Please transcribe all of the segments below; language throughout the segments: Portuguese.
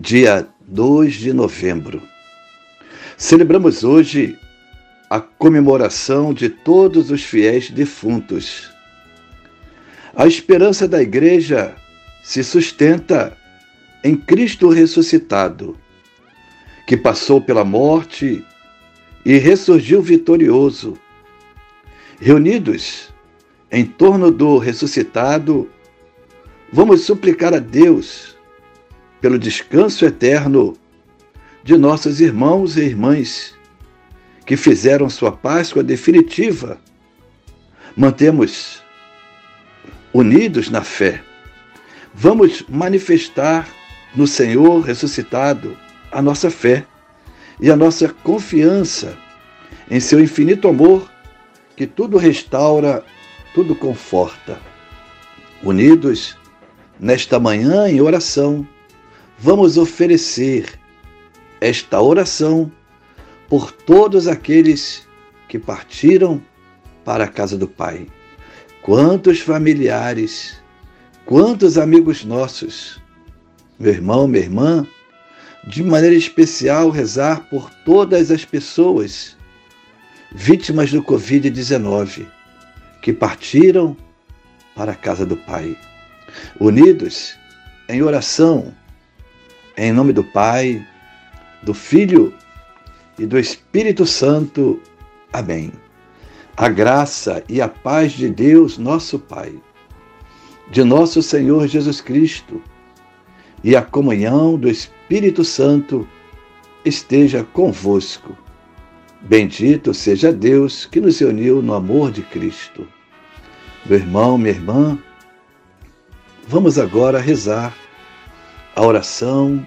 dia 2 de novembro. Celebramos hoje a comemoração de todos os fiéis defuntos. A esperança da Igreja se sustenta em Cristo ressuscitado, que passou pela morte e ressurgiu vitorioso. Reunidos em torno do ressuscitado, vamos suplicar a Deus pelo descanso eterno de nossos irmãos e irmãs que fizeram sua Páscoa definitiva. Mantemos unidos na fé. Vamos manifestar no Senhor ressuscitado a nossa fé e a nossa confiança em seu infinito amor que tudo restaura, tudo conforta. Unidos nesta manhã em oração, vamos oferecer esta oração por todos aqueles que partiram para a casa do Pai. Quantos familiares, quantos amigos nossos, meu irmão, minha irmã, de maneira especial rezar por todas as pessoas vítimas do Covid-19 que partiram para a casa do Pai. Unidos em oração em nome do Pai, do Filho e do Espírito Santo. Amém. A graça e a paz de Deus, nosso Pai, de nosso Senhor Jesus Cristo e a comunhão do Espírito Santo esteja convosco. Bendito seja Deus que nos uniu no amor de Cristo. Meu irmão, minha irmã, vamos agora rezar a oração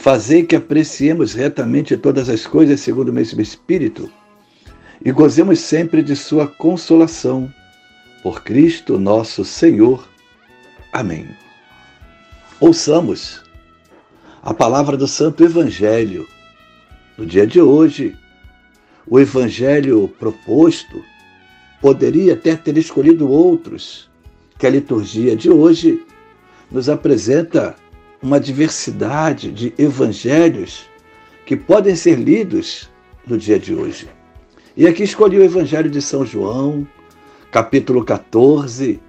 Fazei que apreciemos retamente todas as coisas segundo o mesmo Espírito e gozemos sempre de Sua consolação. Por Cristo nosso Senhor. Amém. Ouçamos a palavra do Santo Evangelho. No dia de hoje, o Evangelho proposto poderia até ter escolhido outros, que a liturgia de hoje nos apresenta uma diversidade de evangelhos que podem ser lidos no dia de hoje. E aqui escolhi o Evangelho de São João, capítulo 14,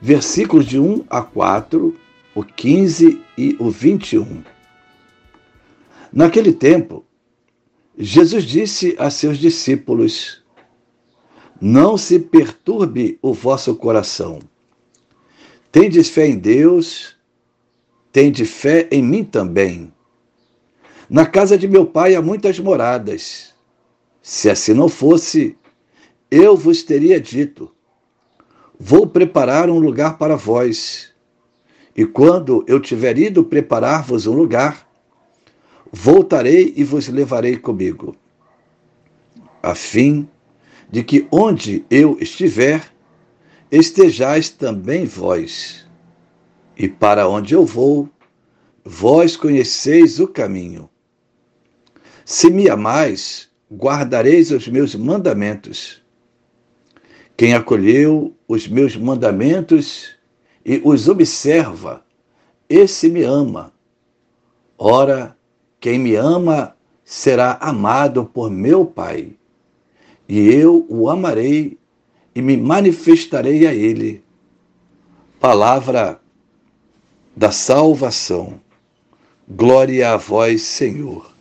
versículos de 1 a 4, o 15 e o 21. Naquele tempo, Jesus disse a seus discípulos: Não se perturbe o vosso coração. Tendes fé em Deus, Tende fé em mim também. Na casa de meu pai há muitas moradas. Se assim não fosse, eu vos teria dito: Vou preparar um lugar para vós. E quando eu tiver ido preparar-vos um lugar, voltarei e vos levarei comigo, a fim de que onde eu estiver, estejais também vós e para onde eu vou, vós conheceis o caminho. Se me amais, guardareis os meus mandamentos. Quem acolheu os meus mandamentos e os observa, esse me ama. Ora, quem me ama será amado por meu Pai, e eu o amarei e me manifestarei a ele. Palavra da salvação. Glória a vós, Senhor.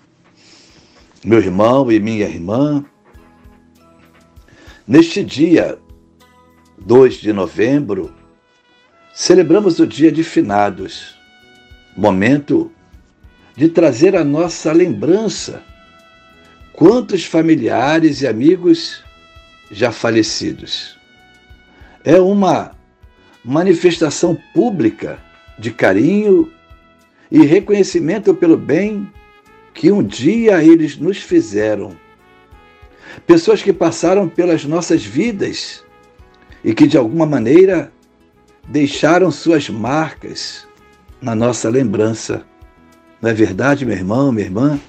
Meu irmão e minha irmã, neste dia 2 de novembro, celebramos o dia de finados, momento de trazer a nossa lembrança quantos familiares e amigos já falecidos. É uma manifestação pública de carinho e reconhecimento pelo bem que um dia eles nos fizeram. Pessoas que passaram pelas nossas vidas e que de alguma maneira deixaram suas marcas na nossa lembrança. Não é verdade, meu irmão, minha irmã?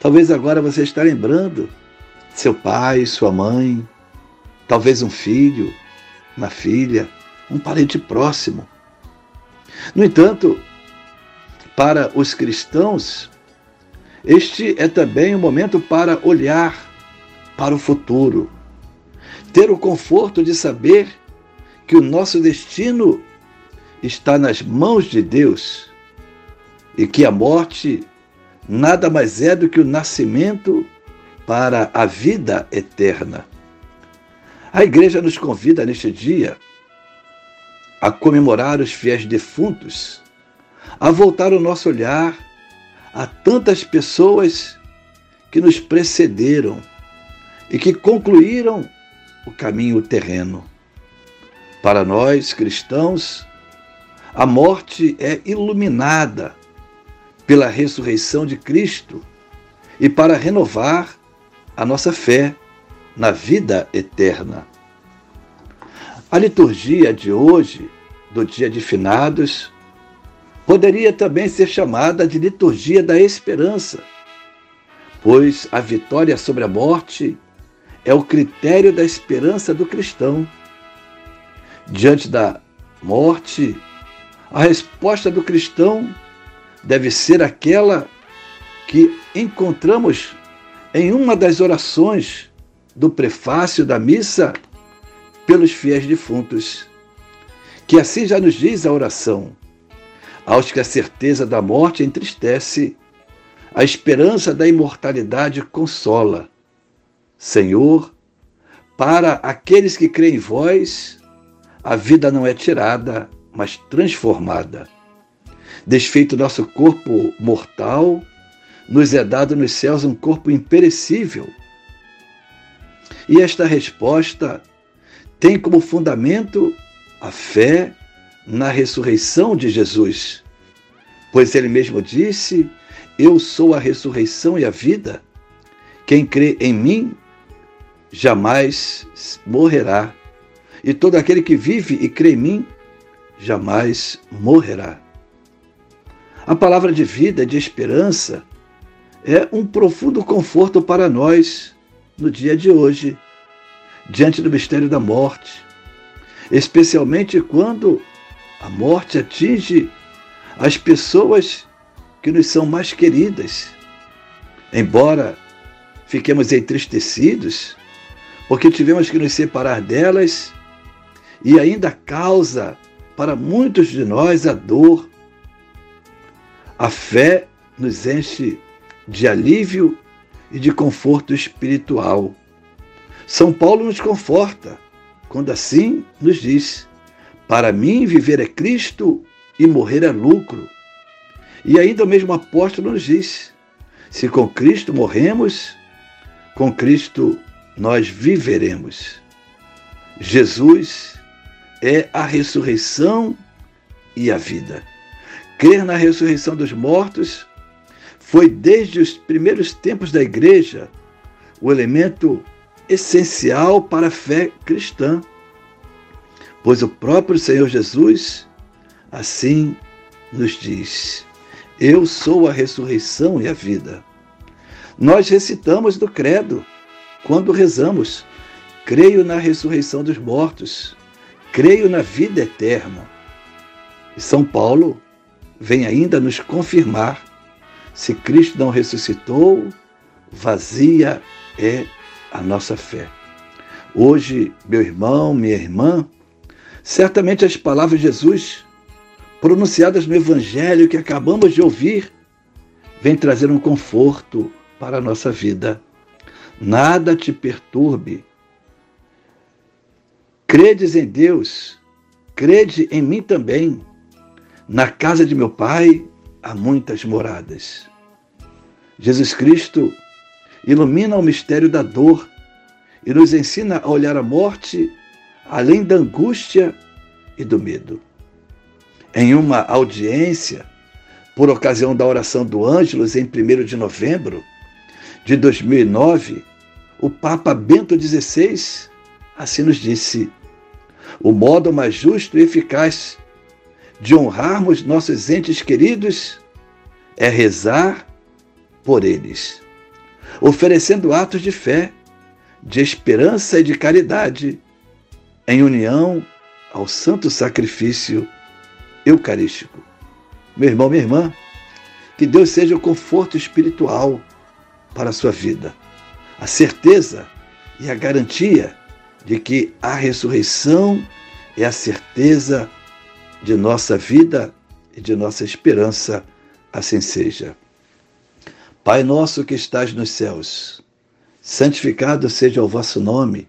Talvez agora você está lembrando seu pai, sua mãe, talvez um filho, uma filha, um parente próximo. No entanto, para os cristãos, este é também um momento para olhar para o futuro, ter o conforto de saber que o nosso destino está nas mãos de Deus e que a morte nada mais é do que o nascimento para a vida eterna. A igreja nos convida neste dia a comemorar os fiéis defuntos, a voltar o nosso olhar a tantas pessoas que nos precederam e que concluíram o caminho terreno. Para nós cristãos, a morte é iluminada pela ressurreição de Cristo e para renovar a nossa fé na vida eterna. A liturgia de hoje, do dia de finados, poderia também ser chamada de liturgia da esperança, pois a vitória sobre a morte é o critério da esperança do cristão. Diante da morte, a resposta do cristão deve ser aquela que encontramos em uma das orações do prefácio da missa pelos fiéis defuntos. Que assim já nos diz a oração: aos que a certeza da morte entristece, a esperança da imortalidade consola. Senhor, para aqueles que creem em vós, a vida não é tirada, mas transformada. Desfeito nosso corpo mortal, nos é dado nos céus um corpo imperecível. E esta resposta tem como fundamento a fé na ressurreição de Jesus. Pois ele mesmo disse: Eu sou a ressurreição e a vida. Quem crê em mim jamais morrerá. E todo aquele que vive e crê em mim jamais morrerá. A palavra de vida, de esperança, é um profundo conforto para nós no dia de hoje, diante do mistério da morte, especialmente quando a morte atinge as pessoas que nos são mais queridas. Embora fiquemos entristecidos, porque tivemos que nos separar delas, e ainda causa para muitos de nós a dor. A fé nos enche de alívio e de conforto espiritual. São Paulo nos conforta quando assim nos diz: Para mim, viver é Cristo e morrer é lucro. E ainda o mesmo apóstolo nos diz: Se com Cristo morremos, com Cristo nós viveremos. Jesus é a ressurreição e a vida. Crer na ressurreição dos mortos foi desde os primeiros tempos da igreja o elemento essencial para a fé cristã, pois o próprio Senhor Jesus assim nos diz: Eu sou a ressurreição e a vida. Nós recitamos do Credo quando rezamos: Creio na ressurreição dos mortos, creio na vida eterna. E São Paulo vem ainda nos confirmar se Cristo não ressuscitou, vazia é a nossa fé. Hoje, meu irmão, minha irmã, certamente as palavras de Jesus pronunciadas no Evangelho que acabamos de ouvir vem trazer um conforto para a nossa vida. Nada te perturbe. Credes em Deus, crede em mim também. Na casa de meu Pai há muitas moradas. Jesus Cristo ilumina o mistério da dor e nos ensina a olhar a morte além da angústia e do medo. Em uma audiência, por ocasião da oração do Ângelos em 1 de novembro de 2009, o Papa Bento XVI assim nos disse: o modo mais justo e eficaz de honrarmos nossos entes queridos é rezar por eles, oferecendo atos de fé, de esperança e de caridade, em união ao santo sacrifício eucarístico. Meu irmão, minha irmã, que Deus seja o conforto espiritual para a sua vida, a certeza e a garantia de que a ressurreição é a certeza de nossa vida e de nossa esperança, assim seja. Pai nosso que estás nos céus, santificado seja o vosso nome.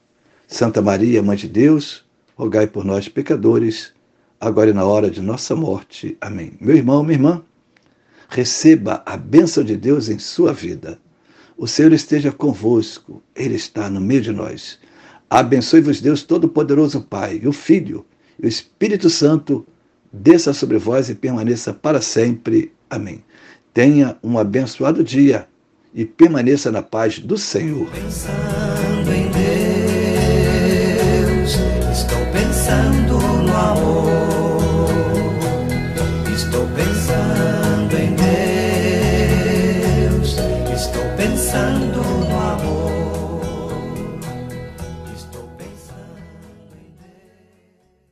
Santa Maria, Mãe de Deus, rogai por nós, pecadores, agora e na hora de nossa morte. Amém. Meu irmão, minha irmã, receba a bênção de Deus em sua vida. O Senhor esteja convosco, Ele está no meio de nós. Abençoe-vos, Deus Todo-Poderoso, Pai, o Filho e o Espírito Santo, desça sobre vós e permaneça para sempre. Amém. Tenha um abençoado dia e permaneça na paz do Senhor. Pensando